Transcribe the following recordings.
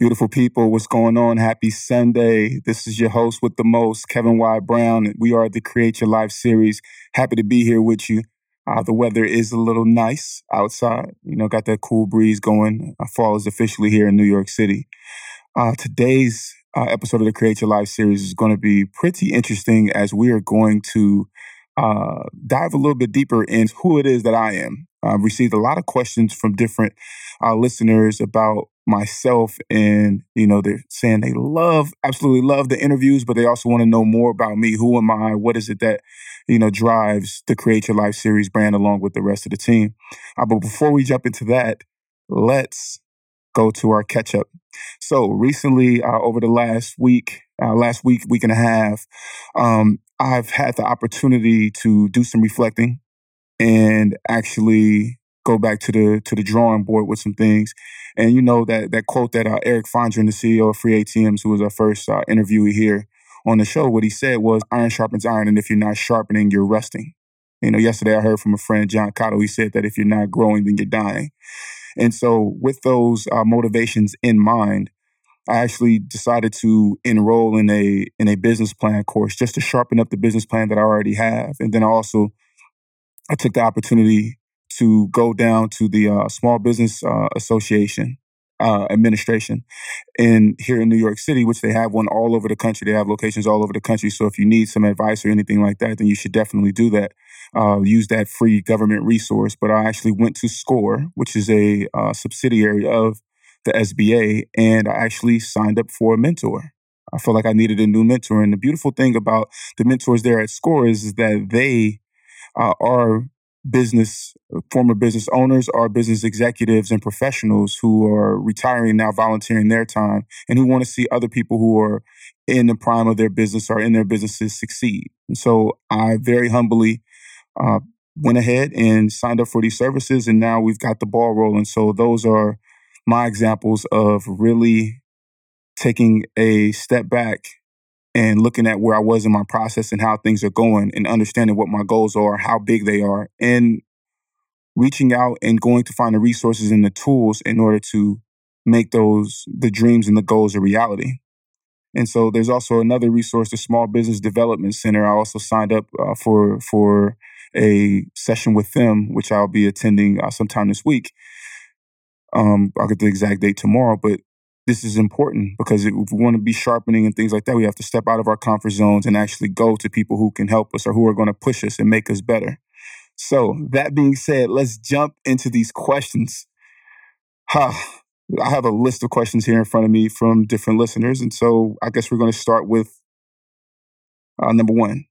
Beautiful people, what's going on? Happy Sunday. This is your host with the most, Kevin Y. Brown. We are the Create Your Life series. Happy to be here with you. Uh, the weather is a little nice outside. You know, got that cool breeze going. Uh, fall is officially here in New York City. Uh, today's uh, episode of the Create Your Life series is going to be pretty interesting as we are going to uh, dive a little bit deeper into who it is that I am. I've received a lot of questions from different listeners about myself and you know they're saying they love absolutely love the interviews but they also want to know more about me. Who am i? What is it that you know drives the create your life series brand along with the rest of the team? Uh, but before we jump into that let's go to our catch up so recently uh, over the last week uh, last week week and a half um, i've had the opportunity to do some reflecting and actually go back to the to the drawing board with some things. And you know that that quote that uh, Eric Fondren, the CEO of Free ATMs, who was our first uh, interviewee here on the show, what he said was, "Iron sharpens iron, and if you're not sharpening, you're rusting." You know, yesterday I heard from a friend, John Cotto. He said that if you're not growing, then you're dying. And so, with those uh, motivations in mind, I actually decided to enroll in a in a business plan course just to sharpen up the business plan that I already have. And then I also I took the opportunity to go down to the uh, Small Business uh, Association uh, administration in here in New York City, which they have one all over the country. They have locations all over the country. So if you need some advice or anything like that, then you should definitely do that. Uh, use that free government resource. But I actually went to SCORE, which is a uh, subsidiary of the SBA, and I actually signed up for a mentor. I felt like I needed a new mentor. And the beautiful thing about the mentors there at SCORE is, is that they uh, are business former business owners are business executives and professionals who are retiring now volunteering their time and who want to see other people who are in the prime of their business or in their businesses succeed. And so i very humbly uh, went ahead and signed up for these services and now we've got the ball rolling. So those are my examples of really taking a step back and looking at where I was in my process and how things are going and understanding what my goals are, how big they are, and reaching out and going to find the resources and the tools in order to make those the dreams and the goals a reality. And so there's also another resource, the Small Business Development Center. I also signed up uh, for for a session with them, which I'll be attending uh, sometime this week. Um, I'll get the exact date tomorrow, but this is important because if we want to be sharpening and things like that, we have to step out of our comfort zones and actually go to people who can help us or who are going to push us and make us better. So, that being said, let's jump into these questions. Huh. I have a list of questions here in front of me from different listeners. And so I guess we're going to start with uh, number one.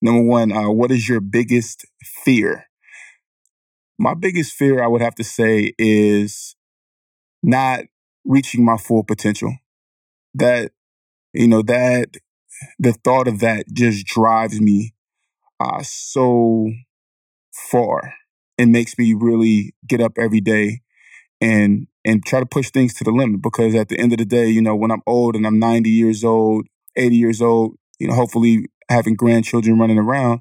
Number one, uh, what is your biggest fear? My biggest fear, I would have to say, is not reaching my full potential. That, you know, that the thought of that just drives me uh, so far and makes me really get up every day and and try to push things to the limit because at the end of the day, you know, when I'm old and I'm 90 years old, 80 years old, you know, hopefully having grandchildren running around,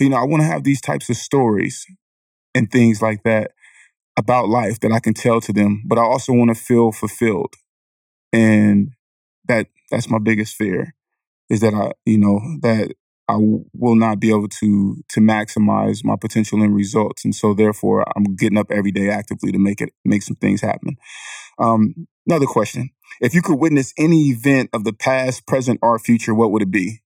you know, I want to have these types of stories and things like that about life that I can tell to them, but I also want to feel fulfilled. And that that's my biggest fear is that I, you know, that I w- will not be able to to maximize my potential and results, and so therefore I'm getting up every day actively to make it make some things happen. Um, another question: If you could witness any event of the past, present, or future, what would it be?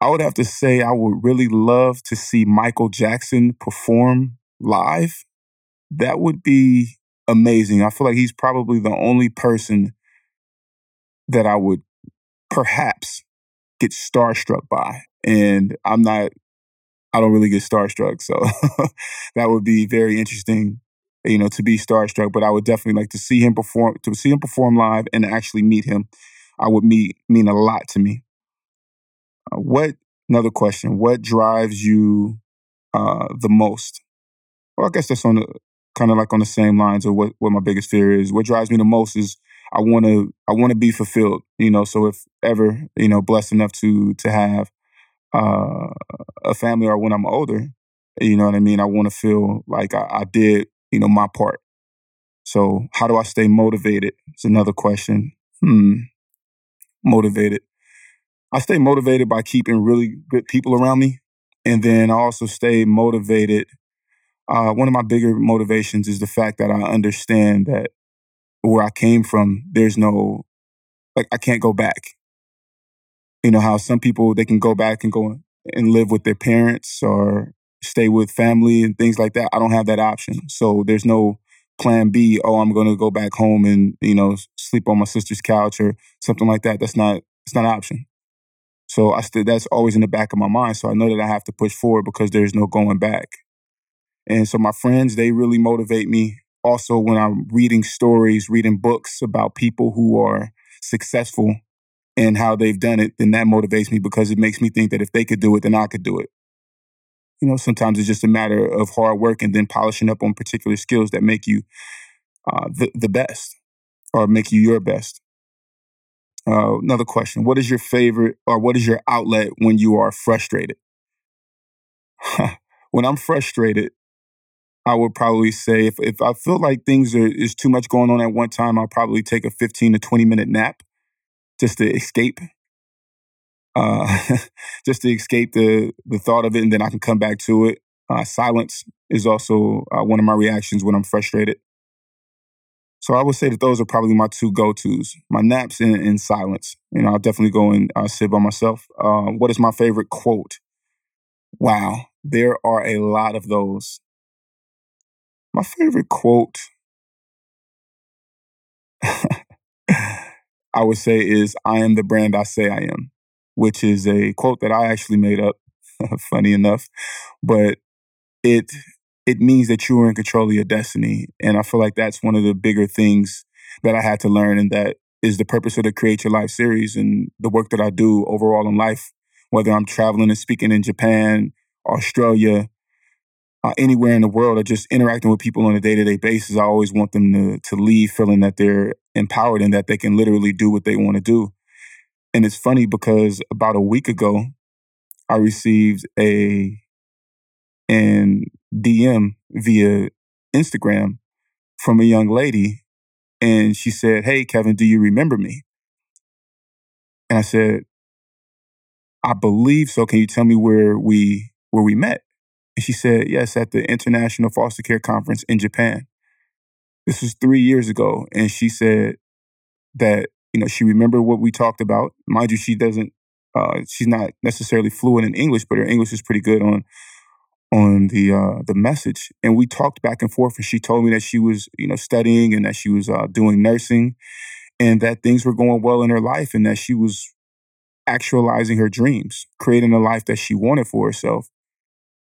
I would have to say I would really love to see Michael Jackson perform live. That would be amazing. I feel like he's probably the only person that I would perhaps get starstruck by. And I'm not, I don't really get starstruck. So that would be very interesting, you know, to be starstruck. But I would definitely like to see him perform, to see him perform live and actually meet him. I would meet, mean a lot to me. Uh, what, another question, what drives you uh, the most? Well, I guess that's on the, kind of like on the same lines of what, what my biggest fear is. What drives me the most is I want to I want to be fulfilled, you know. So if ever you know blessed enough to to have uh, a family or when I'm older, you know what I mean. I want to feel like I, I did you know my part. So how do I stay motivated? It's another question. Hmm, motivated. I stay motivated by keeping really good people around me, and then I also stay motivated. Uh, one of my bigger motivations is the fact that I understand that where I came from, there's no, like, I can't go back. You know how some people, they can go back and go and live with their parents or stay with family and things like that. I don't have that option. So there's no plan B. Oh, I'm going to go back home and, you know, sleep on my sister's couch or something like that. That's not, it's not an option. So I still, that's always in the back of my mind. So I know that I have to push forward because there's no going back. And so my friends, they really motivate me also when I'm reading stories, reading books about people who are successful and how they've done it, then that motivates me because it makes me think that if they could do it, then I could do it. You know, sometimes it's just a matter of hard work and then polishing up on particular skills that make you uh, the, the best or make you your best. Uh, another question What is your favorite or what is your outlet when you are frustrated? when I'm frustrated, I would probably say if, if I feel like things are is too much going on at one time, I'll probably take a 15 to 20 minute nap just to escape. Uh, just to escape the the thought of it, and then I can come back to it. Uh, silence is also uh, one of my reactions when I'm frustrated. So I would say that those are probably my two go tos: my naps and, and, silence. You know, I'll definitely go and uh, sit by myself. Uh, what is my favorite quote? Wow, there are a lot of those. My favorite quote, I would say, is I am the brand I say I am, which is a quote that I actually made up, funny enough. But it it means that you are in control of your destiny. And I feel like that's one of the bigger things that I had to learn and that is the purpose of the Create Your Life series and the work that I do overall in life, whether I'm traveling and speaking in Japan, Australia, uh, anywhere in the world or just interacting with people on a day to day basis, I always want them to to leave feeling that they're empowered and that they can literally do what they want to do. And it's funny because about a week ago, I received a an DM via Instagram from a young lady, and she said, "Hey, Kevin, do you remember me?" And I said, "I believe so. Can you tell me where we where we met?" And she said, yes, at the International Foster Care Conference in Japan. This was three years ago. And she said that, you know, she remembered what we talked about. Mind you, she doesn't, uh, she's not necessarily fluent in English, but her English is pretty good on on the uh, the message. And we talked back and forth. And she told me that she was, you know, studying and that she was uh, doing nursing and that things were going well in her life and that she was actualizing her dreams, creating a life that she wanted for herself.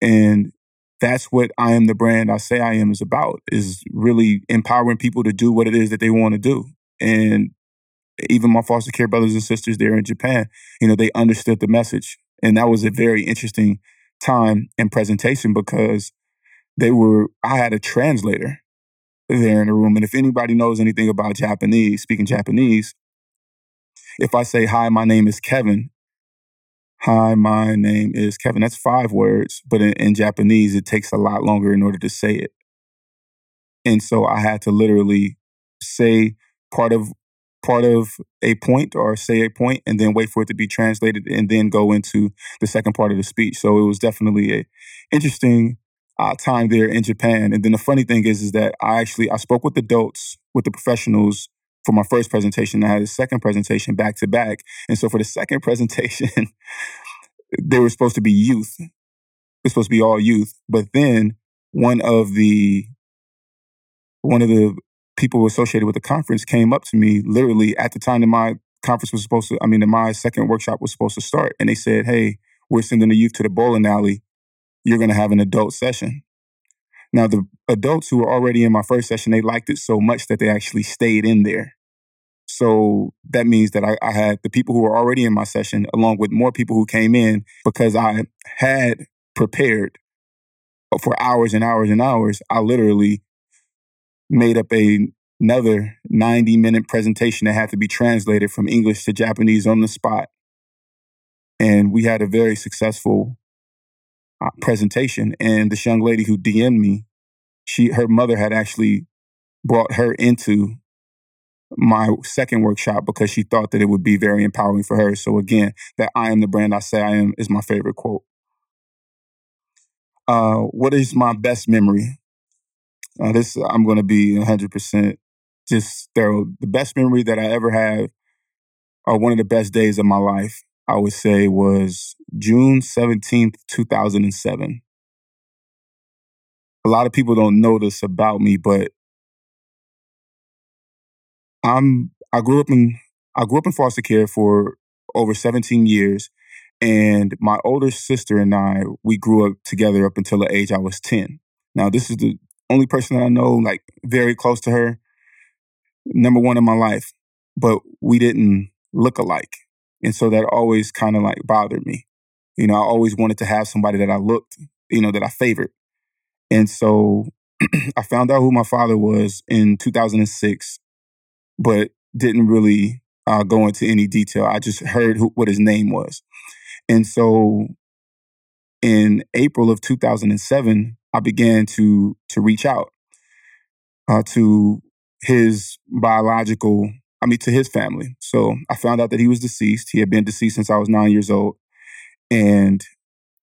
And that's what I am the brand I say I am is about is really empowering people to do what it is that they want to do. And even my foster care brothers and sisters there in Japan, you know, they understood the message. And that was a very interesting time and presentation because they were, I had a translator there in the room. And if anybody knows anything about Japanese, speaking Japanese, if I say, hi, my name is Kevin, Hi, my name is Kevin. That's five words, but in, in, Japanese, it takes a lot longer in order to say it. And so I had to literally say part of part of a point or say a point and then wait for it to be translated and then go into the second part of the speech. So it was definitely a interesting uh, time there in Japan. And then the funny thing is, is that I actually I spoke with adults, with the professionals for my first presentation. I had a second presentation back to back, and so for the second presentation, they were supposed to be youth. It's supposed to be all youth, but then one of the one of the people associated with the conference came up to me literally at the time that my conference was supposed to, I mean, that my second workshop was supposed to start. And they said, Hey, we're sending the youth to the bowling alley. You're going to have an adult session. Now, the adults who were already in my first session, they liked it so much that they actually stayed in there. So that means that I, I had the people who were already in my session, along with more people who came in because I had prepared for hours and hours and hours. I literally made up a, another 90 minute presentation that had to be translated from English to Japanese on the spot. And we had a very successful presentation. And this young lady who DM'd me, she her mother had actually brought her into my second workshop because she thought that it would be very empowering for her. So again, that I am the brand I say I am is my favorite quote. Uh, what is my best memory? Uh, this I'm going to be 100% just thorough. The best memory that I ever have, or one of the best days of my life, I would say was June 17th, 2007. A lot of people don't know this about me, but I'm I grew up in I grew up in foster care for over 17 years and my older sister and I we grew up together up until the age I was 10. Now this is the only person that I know, like very close to her, number one in my life, but we didn't look alike. And so that always kind of like bothered me. You know, I always wanted to have somebody that I looked, you know, that I favored. And so I found out who my father was in 2006, but didn't really uh, go into any detail. I just heard who, what his name was. And so in April of 2007, I began to to reach out uh, to his biological, I mean, to his family. So I found out that he was deceased. He had been deceased since I was nine years old, and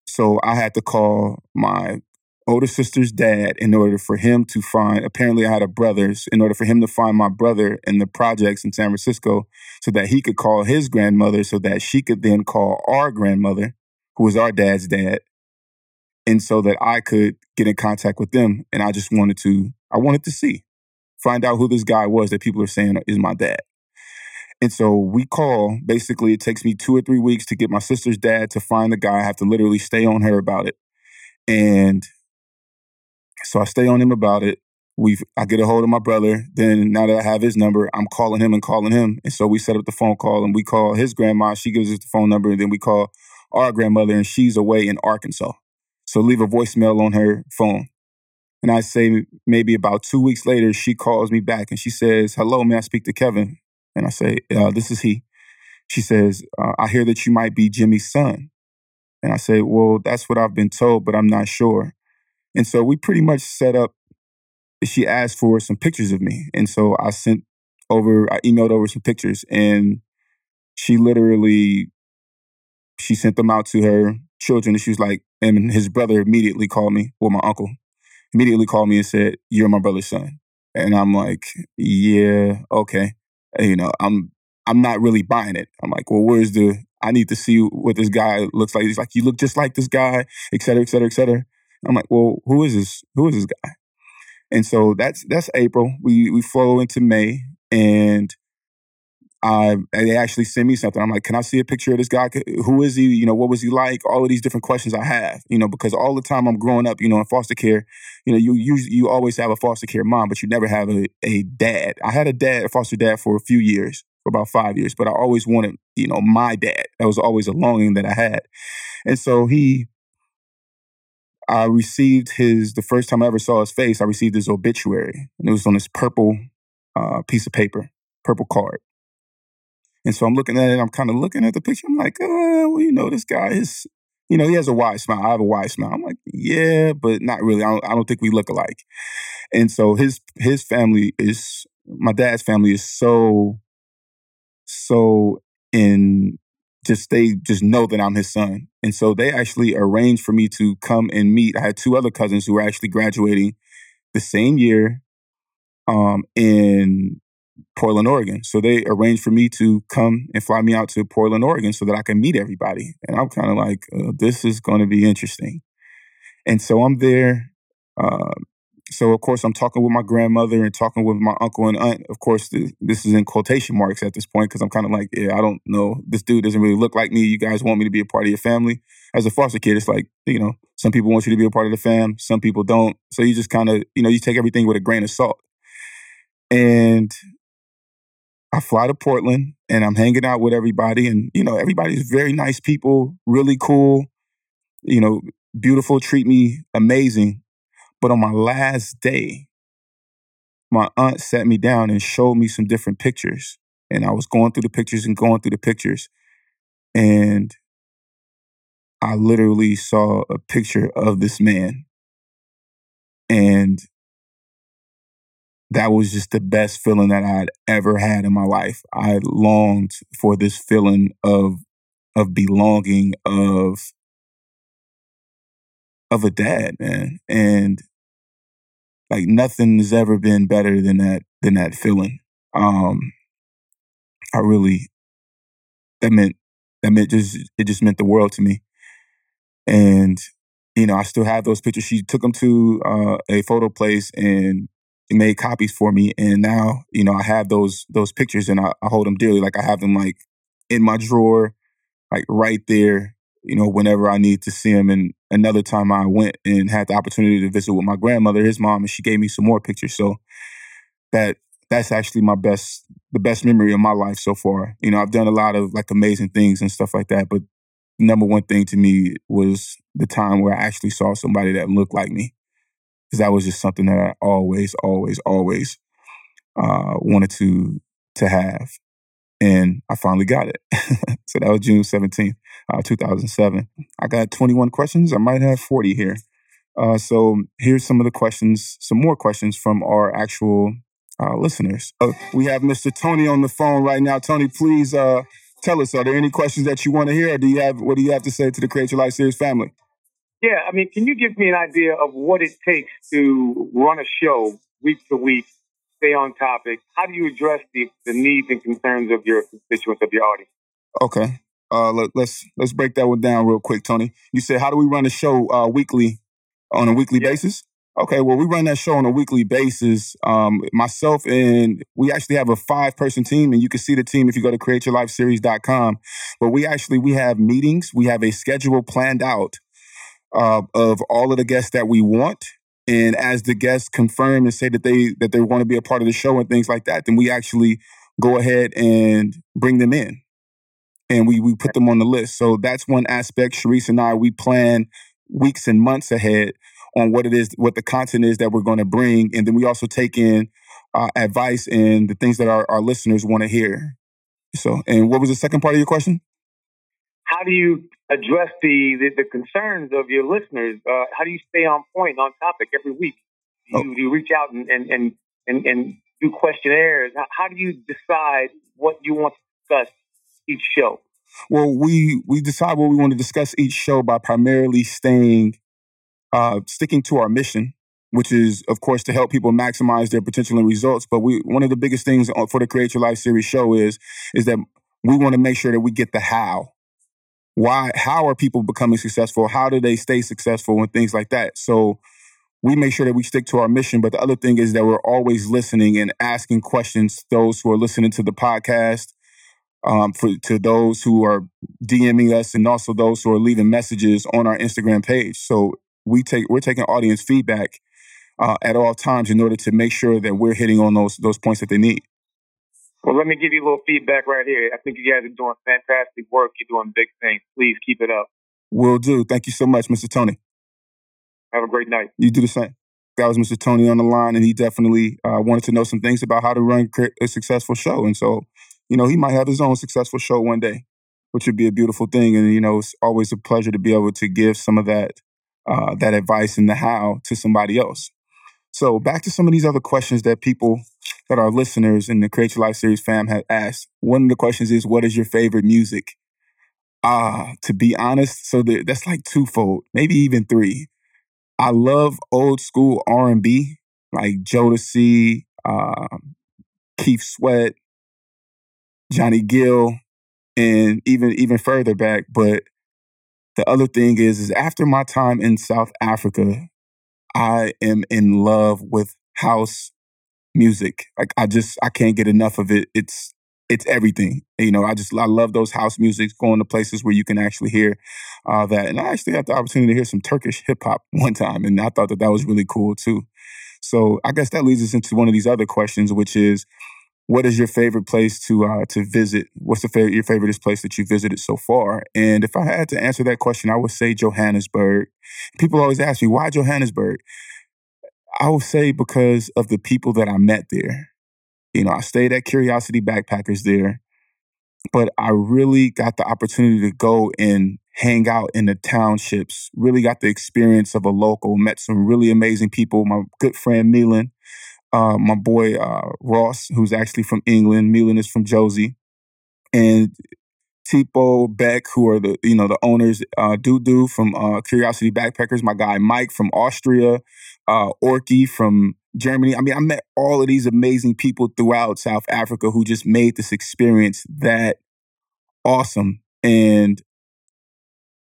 so I had to call my older sister's dad in order for him to find. Apparently, I had a brother's in order for him to find my brother in the projects in San Francisco, so that he could call his grandmother, so that she could then call our grandmother, who was our dad's dad, and so that I could get in contact with them. And I just wanted to, I wanted to see, find out who this guy was that people are saying is my dad. And so we call. Basically, it takes me two or three weeks to get my sister's dad to find the guy. I have to literally stay on her about it. And so I stay on him about it. We I get a hold of my brother. Then now that I have his number, I'm calling him and calling him. And so we set up the phone call and we call his grandma. She gives us the phone number, and then we call our grandmother, and she's away in Arkansas. So leave a voicemail on her phone. And I say maybe about two weeks later, she calls me back and she says, "Hello, may I speak to Kevin?" And I say, uh, "This is he." She says, uh, "I hear that you might be Jimmy's son." And I say, "Well, that's what I've been told, but I'm not sure." And so we pretty much set up. She asked for some pictures of me, and so I sent over. I emailed over some pictures, and she literally she sent them out to her children, and she was like, and his brother immediately called me, well, my uncle immediately called me and said, "You're my brother's son," and I'm like, "Yeah, okay." You know, I'm I'm not really buying it. I'm like, "Well, where's the? I need to see what this guy looks like." He's like, "You look just like this guy," et cetera, et cetera, et cetera. I'm like, "Well, who is this? Who is this guy?" And so that's that's April. We we flow into May, and uh, they actually send me something. I'm like, can I see a picture of this guy? Who is he? You know, what was he like? All of these different questions I have, you know, because all the time I'm growing up, you know, in foster care, you know, you you, you always have a foster care mom, but you never have a, a dad. I had a dad, a foster dad for a few years, for about five years, but I always wanted, you know, my dad. That was always a longing that I had. And so he, I received his, the first time I ever saw his face, I received his obituary. And it was on this purple uh, piece of paper, purple card. And so I'm looking at it, I'm kind of looking at the picture. I'm like, oh, well, you know, this guy is, you know, he has a wide smile. I have a wide smile. I'm like, yeah, but not really. I don't, I don't think we look alike. And so his his family is my dad's family is so so in just they just know that I'm his son. And so they actually arranged for me to come and meet. I had two other cousins who were actually graduating the same year um, in Portland, Oregon. So they arranged for me to come and fly me out to Portland, Oregon so that I can meet everybody. And I'm kind of like, uh, this is going to be interesting. And so I'm there. Uh, so of course I'm talking with my grandmother and talking with my uncle and aunt. Of course, th- this is in quotation marks at this point because I'm kind of like, yeah, I don't know. This dude doesn't really look like me. You guys want me to be a part of your family. As a foster kid, it's like you know, some people want you to be a part of the fam, some people don't. So you just kind of, you know, you take everything with a grain of salt. And I fly to Portland and I'm hanging out with everybody, and you know, everybody's very nice people, really cool. You know, beautiful, treat me amazing. But on my last day, my aunt sat me down and showed me some different pictures. And I was going through the pictures and going through the pictures. And I literally saw a picture of this man. And that was just the best feeling that I'd ever had in my life. I longed for this feeling of of belonging, of of a dad, man. And like nothing's ever been better than that than that feeling. Um I really that meant that meant just it just meant the world to me. And you know, I still have those pictures. She took them to uh, a photo place and made copies for me. And now, you know, I have those those pictures and I, I hold them dearly. Like I have them like in my drawer, like right there. You know, whenever I need to see them. And another time I went and had the opportunity to visit with my grandmother, his mom, and she gave me some more pictures. So that that's actually my best the best memory of my life so far. You know, I've done a lot of like amazing things and stuff like that, but number one thing to me was the time where I actually saw somebody that looked like me. Because that was just something that I always, always, always uh, wanted to to have. And I finally got it. so that was June 17th, uh, 2007. I got 21 questions. I might have 40 here. Uh, so here's some of the questions, some more questions from our actual uh, listeners. Uh, we have Mr. Tony on the phone right now. Tony, please uh, tell us, are there any questions that you want to hear? Or do you have, what do you have to say to the Create Your Life Series family? Yeah, I mean, can you give me an idea of what it takes to run a show week to week, stay on topic? How do you address the, the needs and concerns of your constituents, of your audience? Okay. Uh, let, let's let's break that one down real quick, Tony. You said, how do we run a show uh, weekly on a weekly Yeah. basis? Okay, well, we run that show on a weekly basis. Um, myself and we actually have a five person team, and you can see the team if you go to createyourlifeseries.com. But we actually we have meetings, we have a schedule planned out uh, of all of the guests that we want. And as the guests confirm and say that they that they want to be a part of the show and things like that, then we actually go ahead and bring them in and we we put them on the list. So that's one aspect. Sharice and I we plan weeks and months ahead on what it is, what the content is that we're going to bring, and then we also take in uh, advice and the things that our, our listeners want to hear. So, and what was the second part of your question? How do you address the, the, the concerns of your listeners? Uh, how do you stay on point, on topic every week? Do you, do you reach out and, and, and, and, and do questionnaires? How, how do you decide what you want to discuss each show? Well, we we decide what we want to discuss each show by primarily staying, uh, sticking to our mission, which is, of course, to help people maximize their potential and results. But we one of the biggest things for the Create Your Life series show is is that we want to make sure that we get the how. Why? How are people becoming successful? How do they stay successful and things like that? So we make sure that we stick to our mission. But the other thing is that we're always listening and asking questions. Those who are listening to the podcast, um, for to those who are DMing us, and also those who are leaving messages on our Instagram page. So we take we're taking audience feedback uh, at all times in order to make sure that we're hitting on those those points that they need. Well, let me give you a little feedback right here. I think you guys are doing fantastic work. You're doing big things. Please keep it up. Will do. Thank you so much, Mr. Tony. Have a great night. You do the same. That was Mr. Tony on the line, and he definitely uh, wanted to know some things about how to run a successful show. And so, you know, he might have his own successful show one day, which would be a beautiful thing. And you know, it's always a pleasure to be able to give some of that uh, that advice and the how to somebody else. So back to some of these other questions that people that our listeners in the Create Your Life series fam have asked. One of the questions is, what is your favorite music? Ah, to be honest, so the, that's like twofold, maybe even three. I love old school R and B, like Jodeci, uh, Keith Sweat, Johnny Gill, and even even further back. But the other thing is, is after my time in South Africa, I am in love with house music. Like I just I can't get enough of it. It's it's everything. You know, I just I love those house music, going to places where you can actually hear uh, that. And I actually had the opportunity to hear some Turkish hip hop one time, and I thought that that was really cool too. So I guess that leads us into one of these other questions, which is, what is your favorite place to uh, to visit? What's the favorite your favorite place that you visited so far? And if I had to answer that question, I would say Johannesburg. People always ask me why Johannesburg. I would say because of the people that I met there. You know, I stayed at Curiosity Backpackers there, but I really got the opportunity to go and hang out in the townships. Really got the experience of a local. Met some really amazing people. My good friend Milan uh, my boy uh, Ross, who's actually from England. Milan is from Jozi, and Tipo Beck, who are the you know the owners. Uh, Dudu from uh, Curiosity Backpackers. My guy Mike from Austria. Uh, Orky from Germany. I mean, I met all of these amazing people throughout South Africa who just made this experience that awesome. And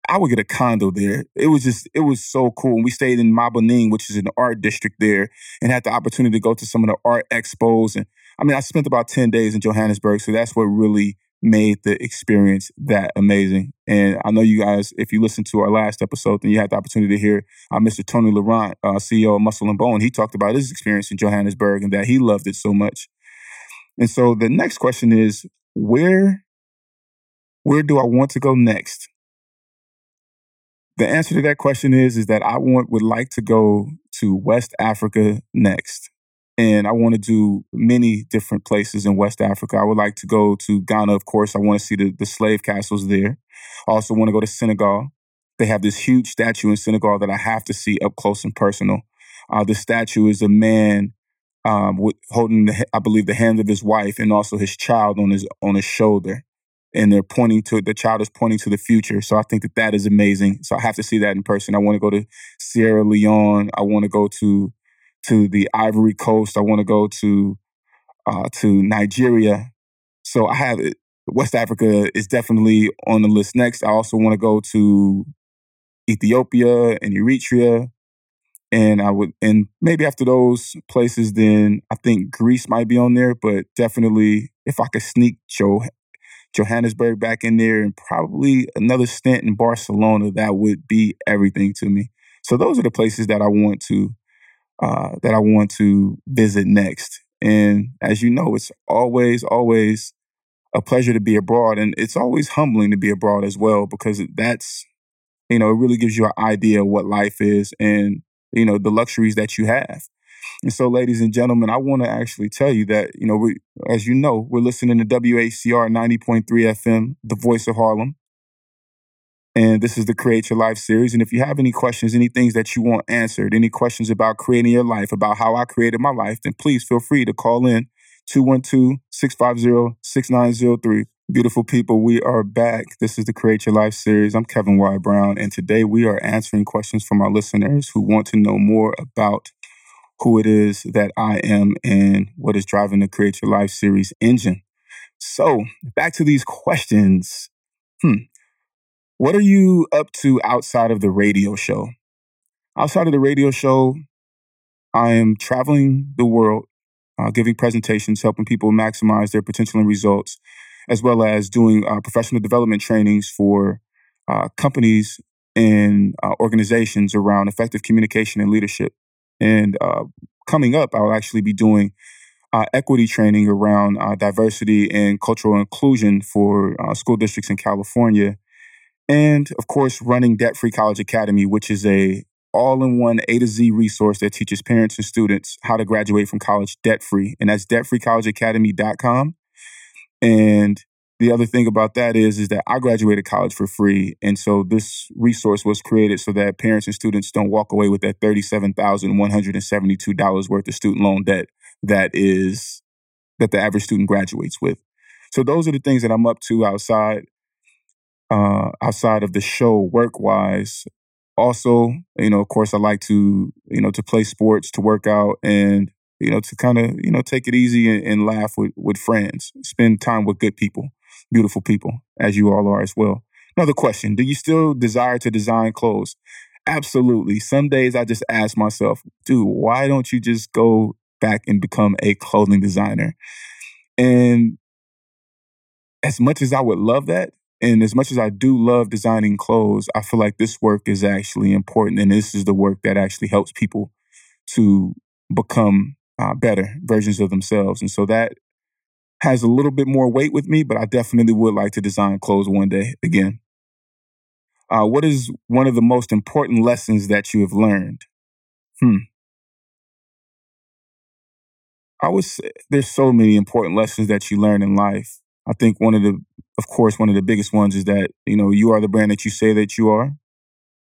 I would get a condo there. It was just, it was so cool. And we stayed in Maboneng, which is an art district there, and had the opportunity to go to some of the art expos. And I mean, I spent about 10 days in Johannesburg. So that's what really made the experience that amazing. And I know you guys, if you listened to our last episode, then you had the opportunity to hear uh, Mr. Tony Laurent, uh, CEO of Muscle and Bone. He talked about his experience in Johannesburg and that he loved it so much. And so the next question is, where, where do I want to go next? The answer to that question is is that I want would like to go to West Africa next. And I want to do many different places in West Africa. I would like to go to Ghana, of course. I want to see the, the slave castles there. I also want to go to Senegal. They have this huge statue in Senegal that I have to see up close and personal. Uh, the statue is a man um, holding, the, I believe, the hand of his wife and also his child on his on his shoulder and they're pointing to the child is pointing to the future. So I think that that is amazing. So I have to see that in person. I want to go to Sierra Leone. I want to go to to the Ivory Coast. I want to go to uh, to Nigeria. So I have it. West Africa is definitely on the list next. I also want to go to Ethiopia and Eritrea. And I would, and maybe after those places, then I think Greece might be on there. But definitely, if I could sneak Joe Johannesburg back in there and probably another stint in Barcelona, that would be everything to me. So those are the places that I want to uh, that I want to visit next. And as you know, it's always, always a pleasure to be abroad, and it's always humbling to be abroad as well because that's you know it really gives you an idea of what life is and you know the luxuries that you have. And so, ladies and gentlemen, I want to actually tell you that, you know, we, as you know, we're listening to WHCR 90.3 FM, the voice of Harlem. And this is the Create Your Life series. And if you have any questions, any things that you want answered, any questions about creating your life, about how I created my life, then please feel free to call in 212 650 6903. Beautiful people, we are back. This is the Create Your Life series. I'm Kevin Y. Brown, and today we are answering questions from our listeners who want to know more about who it is that I am and what is driving the Create Your Life series engine. So, back to these questions. Hmm. What are you up to outside of the radio show? Outside of the radio show, I am traveling the world, uh, giving presentations, helping people maximize their potential and results, as well as doing uh, professional development trainings for uh, companies and uh, organizations around effective communication and leadership. And uh, coming up, I'll actually be doing uh, equity training around uh, diversity and cultural inclusion for uh, school districts in California. And of course, running Debt Free College Academy, which is a all-in-one A to Z resource that teaches parents and students how to graduate from college debt-free. And that's debtfreecollegeacademy.com. And the other thing about that is is that I graduated college for free, and so this resource was created so that parents and students don't walk away with that thirty-seven thousand one hundred and seventy-two dollars worth of student loan debt that is that the average student graduates with. So those are the things that I'm up to outside uh, outside of the show work wise. Also, you know, of course, I like to you know to play sports, to work out, and you know to kind of you know take it easy and, and laugh with with friends, spend time with good people beautiful people, as you all are as well. Another question Do you still desire to design clothes? Absolutely. Some days I just ask myself, dude, why don't you just go back and become a clothing designer? And as much as I would love that, and as much as I do love designing clothes, I feel like this work is actually important. And this is the work that actually helps people to become uh, better versions of themselves. And so that has a little bit more weight with me, but I definitely would like to design clothes one day again. Uh, what is one of the most important lessons that you have learned? Hmm. I would say there's so many important lessons that you learn in life. I think one of the, of course, one of the biggest ones is that, you know, you are the brand that you say that you are,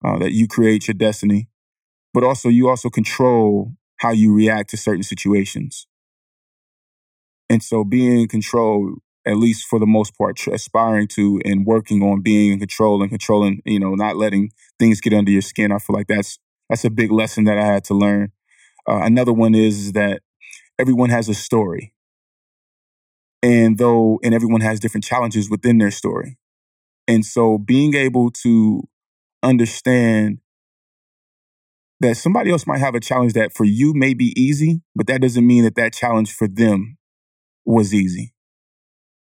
uh, that you create your destiny, but also you also control how you react to certain situations. And so being in control, at least for the most part, aspiring to and working on being in control and controlling, you know, not letting things get under your skin. I feel like that's that's a big lesson that I had to learn. Uh, another one is, is that everyone has a story. And though, and everyone has different challenges within their story. And so being able to understand that somebody else might have a challenge that for you may be easy, but that doesn't mean that that challenge for them was easy.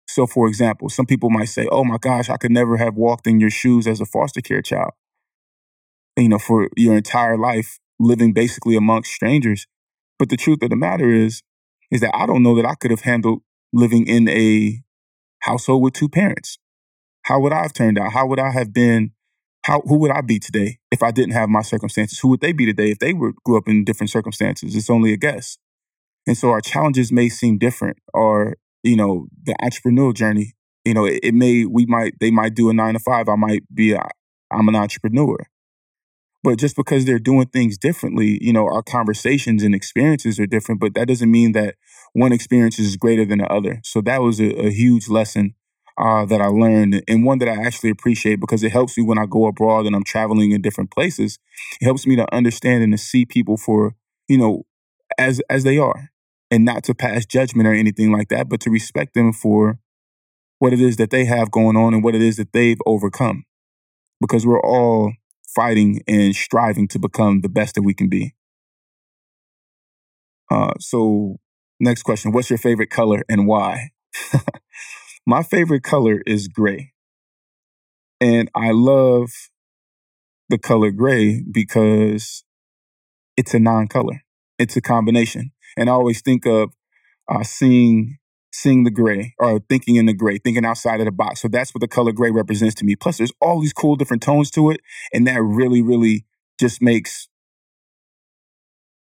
So, for example, some people might say, Oh my gosh, I could never have walked in your shoes as a foster care child. You know, for your entire life, living basically amongst strangers. But the truth of the matter is, is that I don't know that I could have handled living in a household with two parents. How would I have turned out? How would I have been? How who would I be today if I didn't have my circumstances? Who would they be today if they were grew up in different circumstances? It's only a guess. And so our challenges may seem different or, you know, the entrepreneurial journey, you know, it, it may, we might, they might do a nine to five. I might be, a, I'm an entrepreneur. But just because they're doing things differently, you know, our conversations and experiences are different, but that doesn't mean that one experience is greater than the other. So that was a, a huge lesson uh, that I learned and one that I actually appreciate because it helps me when I go abroad and I'm traveling in different places. It helps me to understand and to see people for, you know, as as they are and not to pass judgment or anything like that, but to respect them for what it is that they have going on and what it is that they've overcome. Because we're all fighting and striving to become the best that we can be. Uh, so, next question What's your favorite color and why? My favorite color is gray. And I love the color gray because it's a non color, it's a combination. And I always think of uh, seeing seeing the gray or thinking in the gray, thinking outside of the box. So that's what the color gray represents to me. Plus, there's all these cool different tones to it, and that really, really just makes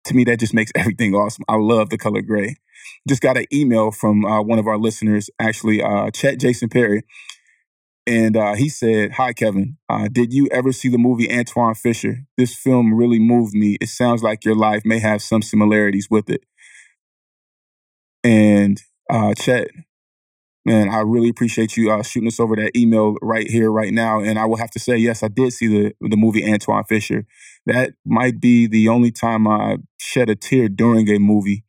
to me that just makes everything awesome. I love the color gray. Just got an email from uh, one of our listeners, actually, uh, Chet Jason Perry. And uh, he said, Hi, Kevin. Uh, did you ever see the movie Antwone Fisher? This film really moved me. It sounds like your life may have some similarities with it. And uh, Chet, man, I really appreciate you uh, shooting us over that email right here, right now. And I will have to say, yes, I did see the the movie Antwone Fisher. That might be the only time I shed a tear during a movie.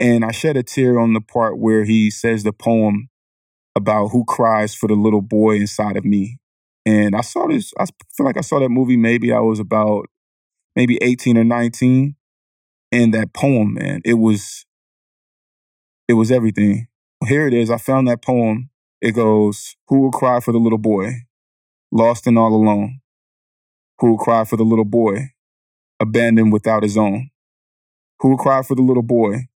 And I shed a tear on the part where he says the poem about who cries for the little boy inside of me. And I saw this, I feel like I saw that movie maybe I was about maybe 18 or 19. And that poem, man, it was it was everything. Here it is. I found that poem. It goes, Who will cry for the little boy, lost and all alone? Who will cry for the little boy, abandoned without his own? Who will cry for the little boy?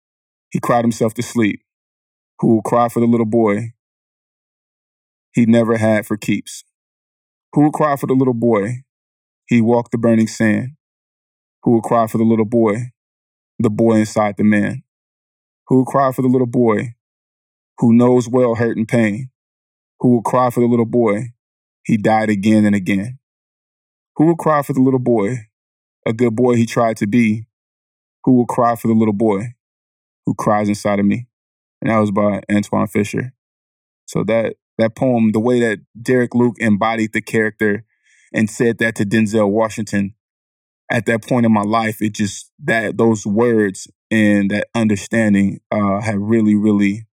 He cried himself to sleep. Who will cry for the little boy he never had for keeps? Who will cry for the little boy? He walked the burning sand. Who will cry for the little boy? The boy inside the man who will cry for the little boy who knows well hurt and pain, Who will cry for the little boy? He died again and again. Who will cry for the little boy? A good boy he tried to be. Who will cry for the little boy who cries inside of me? And that was by Antwone Fisher. So that that poem, the way that Derek Luke embodied the character and said that to Denzel Washington at that point in my life, it just that those words and that understanding uh, have really, really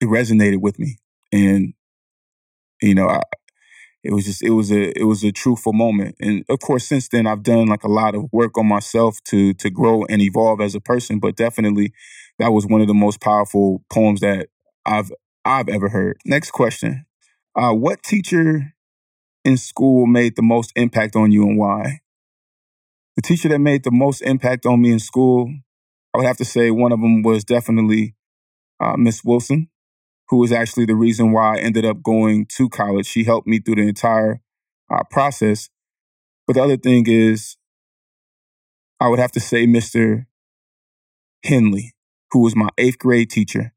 it resonated with me. And you know, I, it was just it was a it was a truthful moment. And of course, since then I've done like a lot of work on myself to to grow and evolve as a person. But definitely, that was one of the most powerful poems that I've I've ever heard. Next question: uh, What teacher in school made the most impact on you and why? The teacher that made the most impact on me in school, I would have to say one of them was definitely uh, Miss Wilson who was actually the reason why I ended up going to college. She helped me through the entire uh, process. But the other thing is, I would have to say Mr. Henley, who was my eighth grade teacher.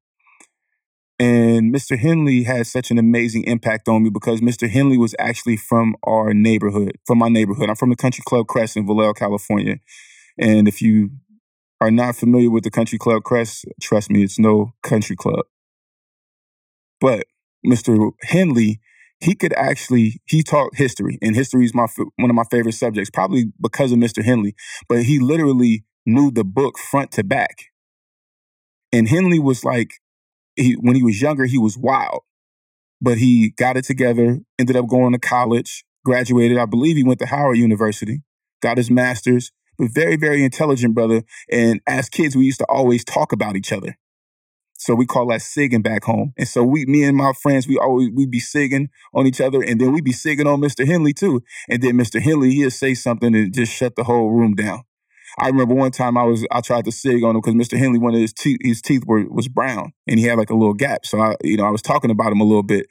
And Mr. Henley had such an amazing impact on me because Mr. Henley was actually from our neighborhood, from my neighborhood. I'm from the Country Club Crest in Vallejo, California. And if you are not familiar with the Country Club Crest, trust me, it's no country club. But Mr. Henley, he could actually he taught history, and history is my one of my favorite subjects, probably because of Mr. Henley. But he literally knew the book front to back. And Henley was like, he, when he was younger, he was wild, but he got it together. Ended up going to college, graduated. I believe he went to Howard University, got his master's. But very, very intelligent brother. And as kids, we used to always talk about each other. So we call that sigging back home. And so we, me and my friends, we always we be sigging on each other, and then we'd be sigging on Mr. Henley too. And then Mr. Henley he'll say something and just shut the whole room down. I remember one time I was I tried to sig on him because Mr. Henley, one of his teeth, his teeth were was brown, and he had like a little gap. So I, you know, I was talking about him a little bit,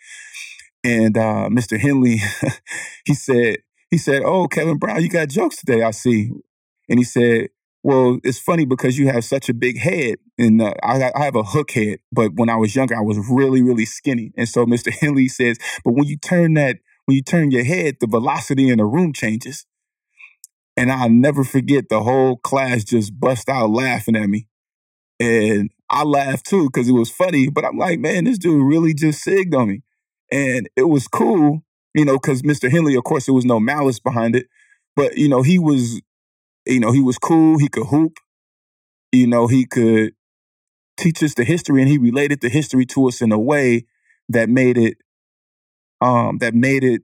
and uh, Mr. Henley, he said, he said, "Oh, Kevin Brown, you got jokes today, I see." And he said, well, it's funny because you have such a big head, and uh, I, I, have a hook head. But when I was younger, I was really, really skinny. And so Mr. Henley says, but when you turn that, when you turn your head, the velocity in the room changes. And I'll never forget the whole class just bust out laughing at me, and I laughed too because it was funny. But I'm like, man, this dude really just sigged on me, and it was cool, you know, because Mr. Henley, of course, there was no malice behind it, but you know, he was you know, he was cool. He could hoop. You know, he could teach us the history, and he related the history to us in a way that made it, um, that made it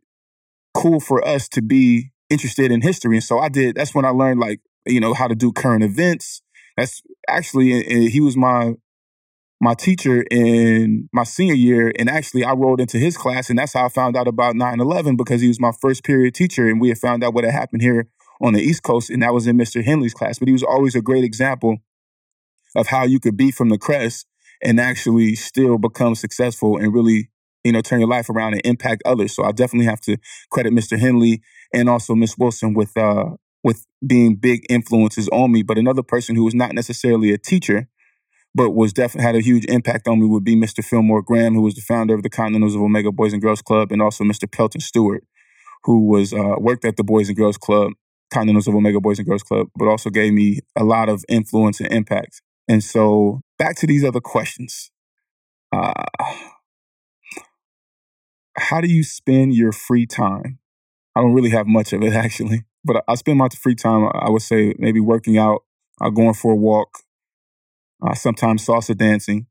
cool for us to be interested in history. And so I did. That's when I learned, like, you know, how to do current events. That's actually, he was my my teacher in my senior year. And actually, I rolled into his class, and that's how I found out about 9 11 because he was my first period teacher. And we had found out what had happened here on the East Coast, and that was in Mr. Henley's class. But he was always a great example of how you could be from the crest and actually still become successful and really, you know, turn your life around and impact others. So I definitely have to credit Mr. Henley and also Miss Wilson with uh with being big influences on me. But another person who was not necessarily a teacher, but was definitely had a huge impact on me would be Mr. Fillmore Graham, who was the founder of the Continentals of Omega Boys and Girls Club, and also Mr. Pelton Stewart, who was uh, worked at the Boys and Girls Club Continentals of Omega Boys and Girls Club, but also gave me a lot of influence and impact. And so back to these other questions. Uh, how do you spend your free time? I don't really have much of it actually, but I spend my free time, I would say, maybe working out, uh, going for a walk, uh, sometimes salsa dancing,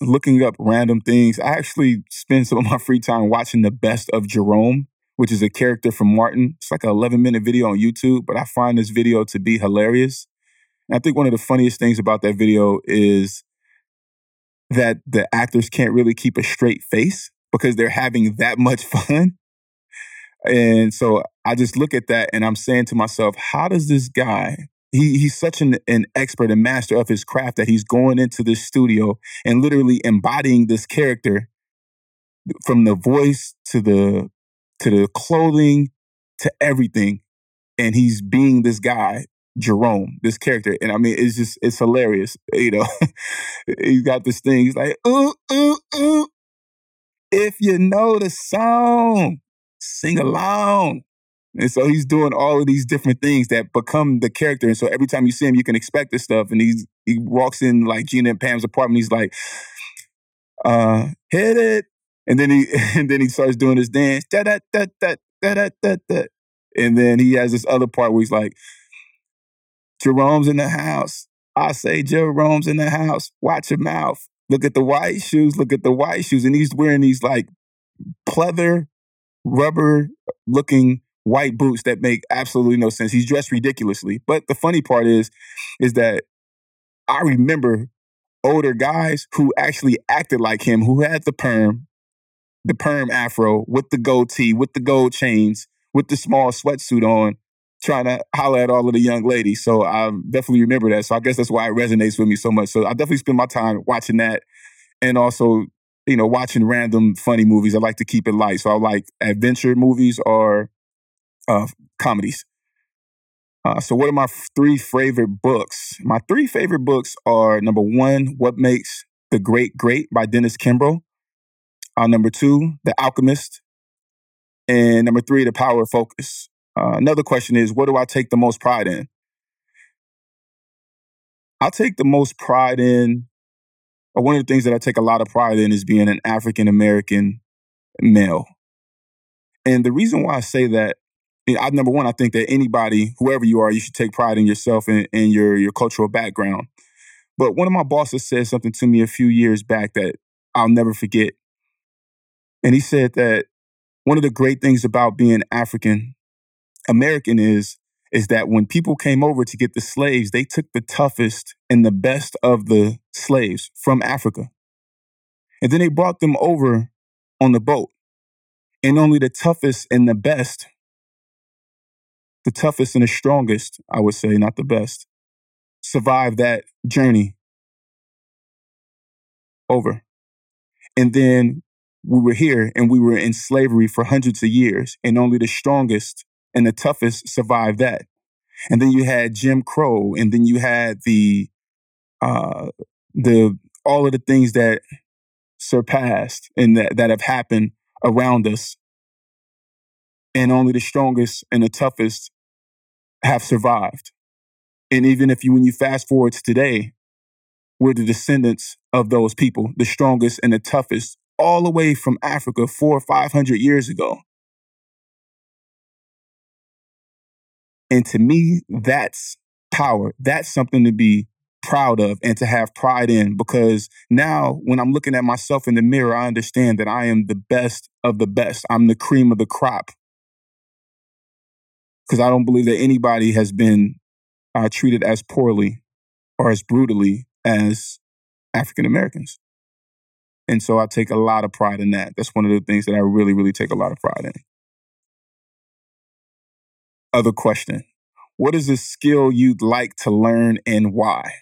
looking up random things. I actually spend some of my free time watching the best of Jerome which is a character from Martin. It's like an 11 minute video on YouTube, but I find this video to be hilarious. And I think one of the funniest things about that video is that the actors can't really keep a straight face because they're having that much fun. And so I just look at that and I'm saying to myself, how does this guy, he, he's such an, an expert and master of his craft that he's going into this studio and literally embodying this character from the voice to the to the clothing to everything. And he's being this guy Jerome, this character. And I mean, it's just, it's hilarious. You know, he's got this thing. He's like, ooh, ooh, ooh. If you know the song, sing along. And so he's doing all of these different things that become the character. And so every time you see him, you can expect this stuff. And he's he walks in like Gina and Pam's apartment. He's like, uh, hit it. And then he and then he starts doing his dance. Da da da da da da da. And then he has this other part where he's like, Jerome's in the house. I say Jerome's in the house. Watch your mouth. Look at the white shoes. Look at the white shoes. And he's wearing these like pleather, rubber looking white boots that make absolutely no sense. He's dressed ridiculously. But the funny part is, is that I remember older guys who actually acted like him, who had the perm, the perm afro with the goatee, with the gold chains, with the small sweatsuit on, trying to holler at all of the young ladies. So I definitely remember that. So I guess that's why it resonates with me so much. So I definitely spend my time watching that and also, you know, watching random funny movies. I like to keep it light. So I like adventure movies or uh, comedies. Uh, so, what are my three favorite books? My three favorite books are number one, What Makes the Great Great by Dennis Kimbro. Uh, number two, The Alchemist. And number three, The Power of Focus. Uh, another question is, what do I take the most pride in? I take the most pride in, or one of the things that I take a lot of pride in is being an African American male. And the reason why I say that I, number one, I think that anybody, whoever you are, you should take pride in yourself and, and your your cultural background. But one of my bosses said something to me a few years back that I'll never forget. And he said that one of the great things about being African American is is that when people came over to get the slaves, they took the toughest and the best of the slaves from Africa. And then they brought them over on the boat. And only the toughest and the best the toughest and the strongest, I would say, not the best, survived that journey over. And then we were here and we were in slavery for hundreds of years, and only the strongest and the toughest survived that. And then you had Jim Crow, and then you had the uh, the all of the things that surpassed and that, that have happened around us. And only the strongest and the toughest have survived. And even if you, when you fast forward to today, we're the descendants of those people, the strongest and the toughest, all the way from Africa four or 500 years ago. And to me, that's power. That's something to be proud of and to have pride in because now when I'm looking at myself in the mirror, I understand that I am the best of the best. I'm the cream of the crop because I don't believe that anybody has been uh, treated as poorly or as brutally as African Americans. And so I take a lot of pride in that. That's one of the things that I really, really take a lot of pride in. Other question What is a skill you'd like to learn and why?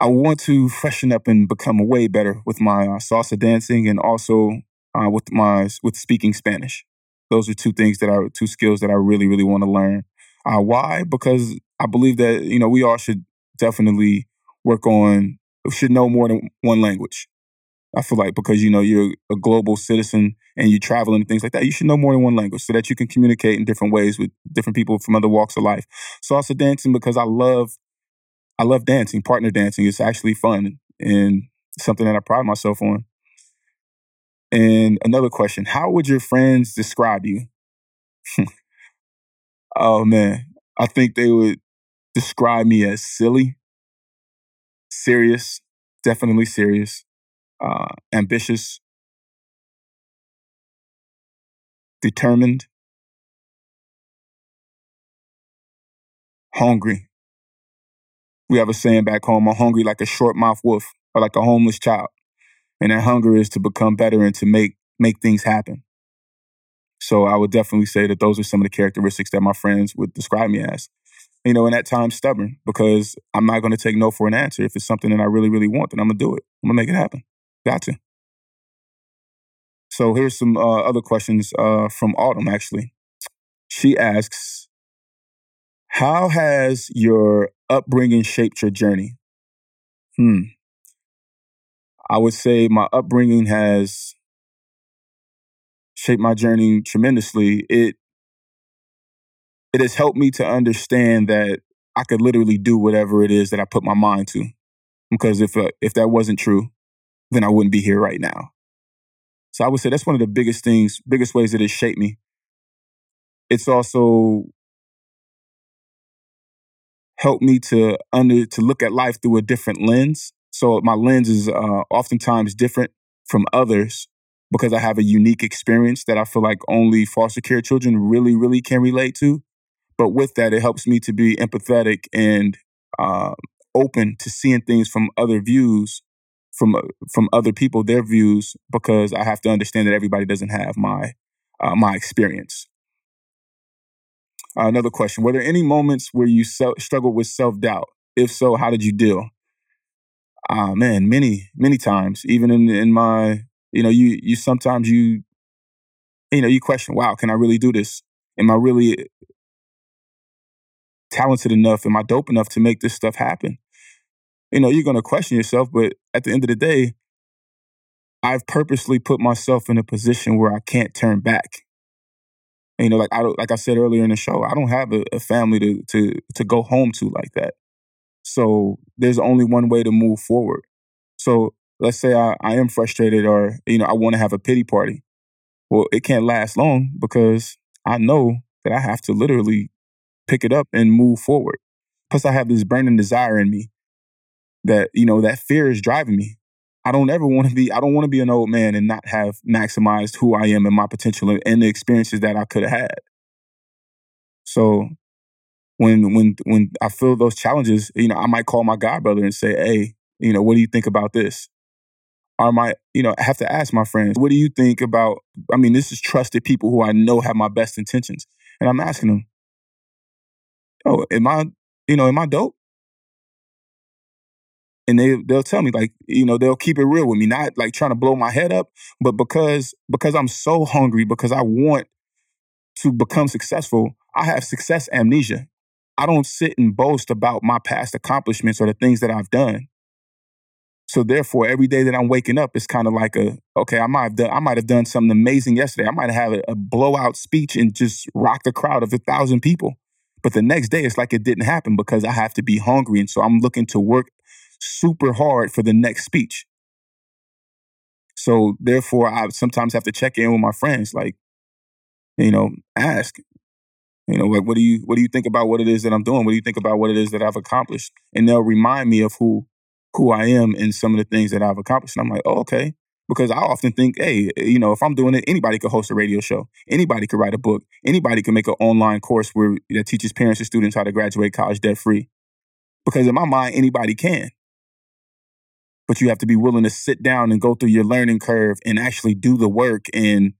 I want to freshen up and become way better with my uh, salsa dancing and also uh, with my with speaking Spanish. Those are two things that are two skills that I really, really want to learn. Uh, why? Because I believe that you know we all should definitely work on should know more than one language. I feel like because you know you're a global citizen and you travel and things like that, you should know more than one language so that you can communicate in different ways with different people from other walks of life. Salsa dancing because I love I love dancing, partner dancing. It's actually fun and something that I pride myself on. And another question How would your friends describe you? oh, man. I think they would describe me as silly, serious, definitely serious, uh, ambitious, determined, hungry. We have a saying back home I'm hungry like a short mouthed wolf or like a homeless child. And that hunger is to become better and to make make things happen. So I would definitely say that those are some of the characteristics that my friends would describe me as. You know, in that time, stubborn because I'm not going to take no for an answer. If it's something that I really, really want, then I'm gonna do it. I'm gonna make it happen. Gotcha. So here's some uh, other questions uh, from Autumn. Actually, she asks, How has your upbringing shaped your journey? Hmm. I would say my upbringing has shaped my journey tremendously. It it has helped me to understand that I could literally do whatever it is that I put my mind to. Because if uh, if that wasn't true, then I wouldn't be here right now. So I would say that's one of the biggest things, biggest ways that it shaped me. It's also helped me to under to look at life through a different lens. So my lens is uh, oftentimes different from others because I have a unique experience that I feel like only foster care children really, really can relate to. But with that, it helps me to be empathetic and uh, open to seeing things from other views, from uh, from other people, their views, because I have to understand that everybody doesn't have my uh, my experience. Uh, another question: Were there any moments where you se- struggled with self doubt? If so, how did you deal? Ah, man, many, many times. Even in in my, you know, you you sometimes you, you know, you question, wow, can I really do this? Am I really talented enough? Am I dope enough to make this stuff happen? You know, you're going to question yourself, but at the end of the day, I've purposely put myself in a position where I can't turn back. You know, like I like I said earlier in the show, I don't have a, a family to to to go home to like that. So there's only one way to move forward. So let's say I, I am frustrated or you know I want to have a pity party. Well, it can't last long because I know that I have to literally pick it up and move forward. Plus, I have this burning desire in me that, you know, that fear is driving me. I don't ever want to be, I don't want to be an old man and not have maximized who I am and my potential and the experiences that I could have had. So when when when I feel those challenges, you know, I might call my god brother and say, "Hey, you know, what do you think about this?" I might, you know, have to ask my friends, "What do you think about?" I mean, this is trusted people who I know have my best intentions, and I'm asking them, oh, am I, you know, am I dope? And they they'll tell me like, you know, they'll keep it real with me, not like trying to blow my head up, but because because I'm so hungry, because I want to become successful, I have success amnesia. I don't sit and boast about my past accomplishments or the things that I've done. So therefore, every day that I'm waking up, it's kind of like a okay. I might have done I might have done something amazing yesterday. I might have had a, a blowout speech and just rock the crowd of a thousand people. But the next day, it's like it didn't happen because I have to be hungry. And so I'm looking to work super hard for the next speech. So therefore, I sometimes have to check in with my friends, like, you know, ask, you know, like, what do you what do you think about what it is that I'm doing? What do you think about what it is that I've accomplished? And they'll remind me of who who I am and some of the things that I've accomplished. And I'm like, oh, okay because I often think, hey, you know, if I'm doing it, anybody could host a radio show, anybody could write a book, anybody could make an online course where that teaches parents and students how to graduate college debt free. Because in my mind, anybody can. But you have to be willing to sit down and go through your learning curve and actually do the work and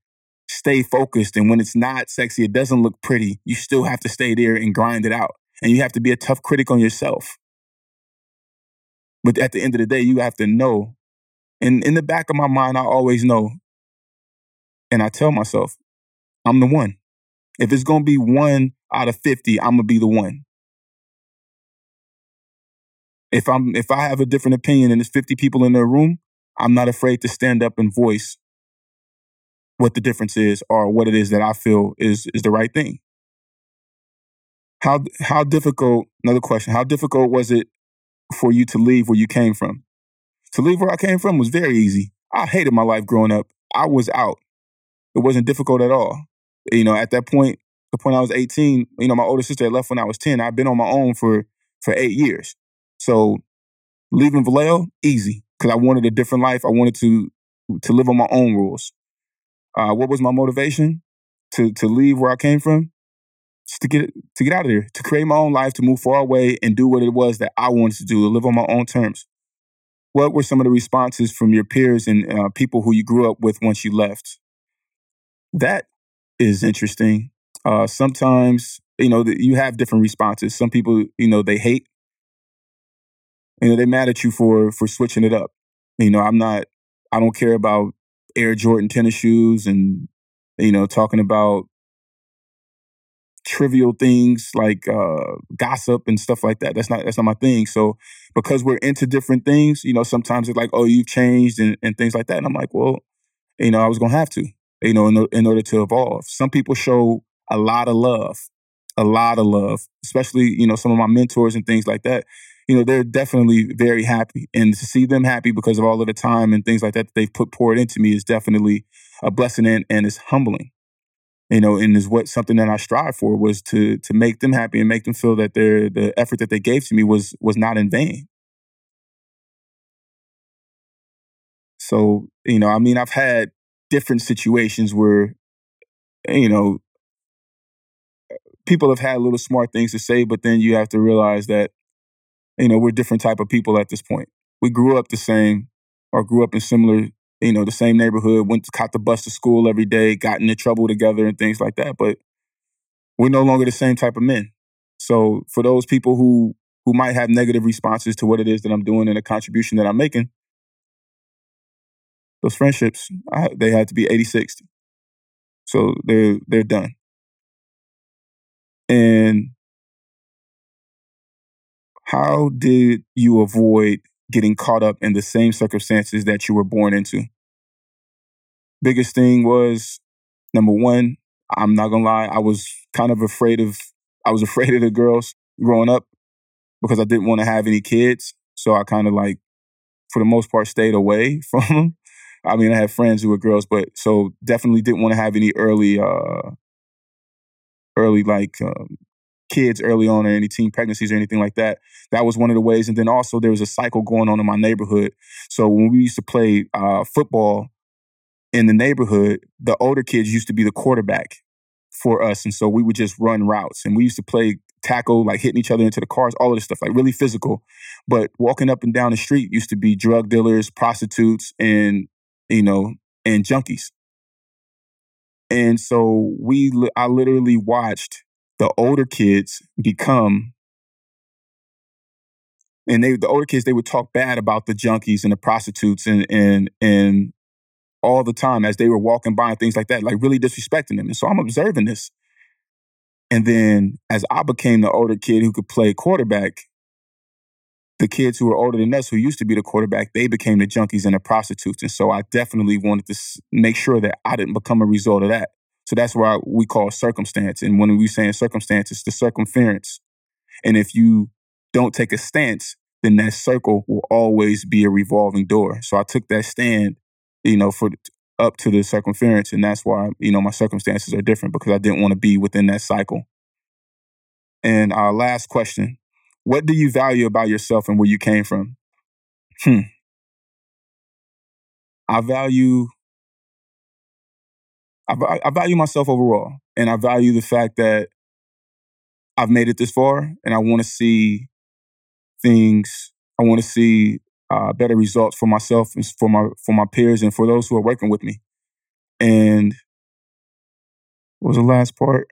stay focused. And when it's not sexy, it doesn't look pretty, you still have to stay there and grind it out. And you have to be a tough critic on yourself. But at the end of the day, you have to know and in the back of my mind, I always know, and I tell myself, I'm the one. If it's gonna be one out of 50, I'm gonna be the one. If I'm if I have a different opinion and there's 50 people in the room, I'm not afraid to stand up and voice what the difference is or what it is that I feel is is the right thing. How how difficult, another question, how difficult was it for you to leave where you came from? To leave where I came from was very easy. I hated my life growing up. I was out. It wasn't difficult at all. You know, at that point, the point I was 18, you know, my older sister had left when I was 10. I've been on my own for for eight years. So leaving Vallejo, easy. Cause I wanted a different life. I wanted to to live on my own rules. Uh, what was my motivation? To to leave where I came from? Just to get to get out of there, to create my own life, to move far away and do what it was that I wanted to do, to live on my own terms what were some of the responses from your peers and uh, people who you grew up with once you left? That is interesting. Uh, sometimes, you know, you have different responses. Some people, you know, they hate. You know, they're mad at you for for switching it up. You know, I'm not. I don't care about Air Jordan tennis shoes and you know talking about trivial things like uh, gossip and stuff like that. That's not that's not my thing. So because we're into different things, you know, sometimes it's like, oh, you've changed and, and things like that. And I'm like, well, you know, I was gonna have to, you know, in, in order to evolve. Some people show a lot of love, a lot of love, especially you know some of my mentors and things like that. You know, they're definitely very happy, and to see them happy because of all of the time and things like that that they've put poured into me is definitely a blessing and, and it's humbling you know, and is what something that I strive for was to to make them happy and make them feel that their the effort that they gave to me was was not in vain. So, you know, I mean, I've had different situations where, you know, people have had little smart things to say, but then you have to realize that, you know, we're different type of people at this point. We grew up the same or grew up in similar you know, the same neighborhood, went to caught the bus to school every day, got into trouble together and things like that. But we're no longer the same type of men. So for those people who who might have negative responses to what it is that I'm doing and the contribution that I'm making, those friendships, I, they had to be 80 60. So they're they're done. And how did you avoid getting caught up in the same circumstances that you were born into. Biggest thing was number one, I'm not gonna lie, I was kind of afraid of I was afraid of the girls growing up because I didn't want to have any kids. So I kind of like for the most part stayed away from them. I mean, I had friends who were girls, but so definitely didn't want to have any early uh early like um, kids early on or any teen pregnancies or anything like that. That was one of the ways. And then also there was a cycle going on in my neighborhood. So when we used to play uh, football in the neighborhood, the older kids used to be the quarterback for us. And so we would just run routes and we used to play tackle, like hitting each other into the cars, all of this stuff, like really physical. But walking up and down the street used to be drug dealers, prostitutes, and, you know, and junkies. And so we, I literally watched the older kids become and they the older kids they would talk bad about the junkies and the prostitutes and and and all the time as they were walking by and things like that, like really disrespecting them. And so I'm observing this. And then as I became the older kid who could play quarterback, the kids who were older than us, who used to be the quarterback, they became the junkies and the prostitutes. And so I definitely wanted to make sure that I didn't become a result of that. So that's why we call circumstance. And when we saying circumstance, it's the circumference. And if you don't take a stance, then that circle will always be a revolving door. So I took that stand, you know, for up to the circumference, and that's why you know my circumstances are different because I didn't want to be within that cycle. And our last question: What do you value about yourself and where you came from? Hmm. I value I, I value myself overall, and I value the fact that I've made it this far, and I want to see things. I want to see uh, better results for myself and for my for my peers and for those who are working with me. And what was the last part?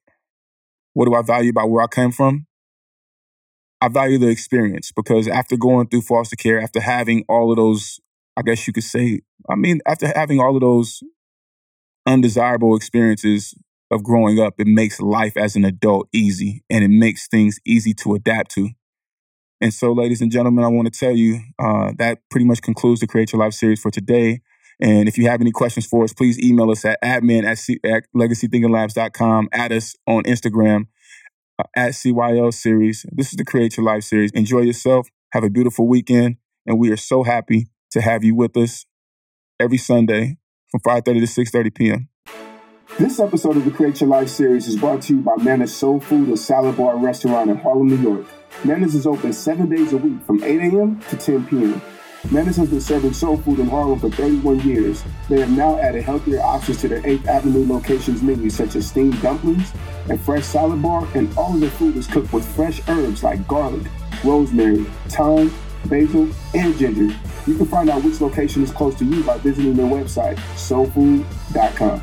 What do I value about where I came from? I value the experience because after going through foster care, after having all of those, I guess you could say, I mean, after having all of those undesirable experiences of growing up, it makes life as an adult easy and it makes things easy to adapt to. And so, ladies and gentlemen, I want to tell you uh, that pretty much concludes the Create Your Life series for today. And if you have any questions for us, please email us at admin at, C- at legacythinkinglabs.com, at us on Instagram uh, at CYL series. This is the Create Your Life series. Enjoy yourself. Have a beautiful weekend. And we are so happy to have you with us every Sunday from 5.30 to 6.30 p.m. This episode of the Create Your Life series is brought to you by Manna's Soul Food, a salad bar restaurant in Harlem, New York. Manna's is open seven days a week from 8 a.m. to 10 p.m. Manna's has been serving soul food in Harlem for 31 years. They have now added healthier options to their 8th Avenue location's menu, such as steamed dumplings and fresh salad bar, and all of their food is cooked with fresh herbs like garlic, rosemary, thyme, basil, and ginger. You can find out which location is close to you by visiting their website, soulfood.com.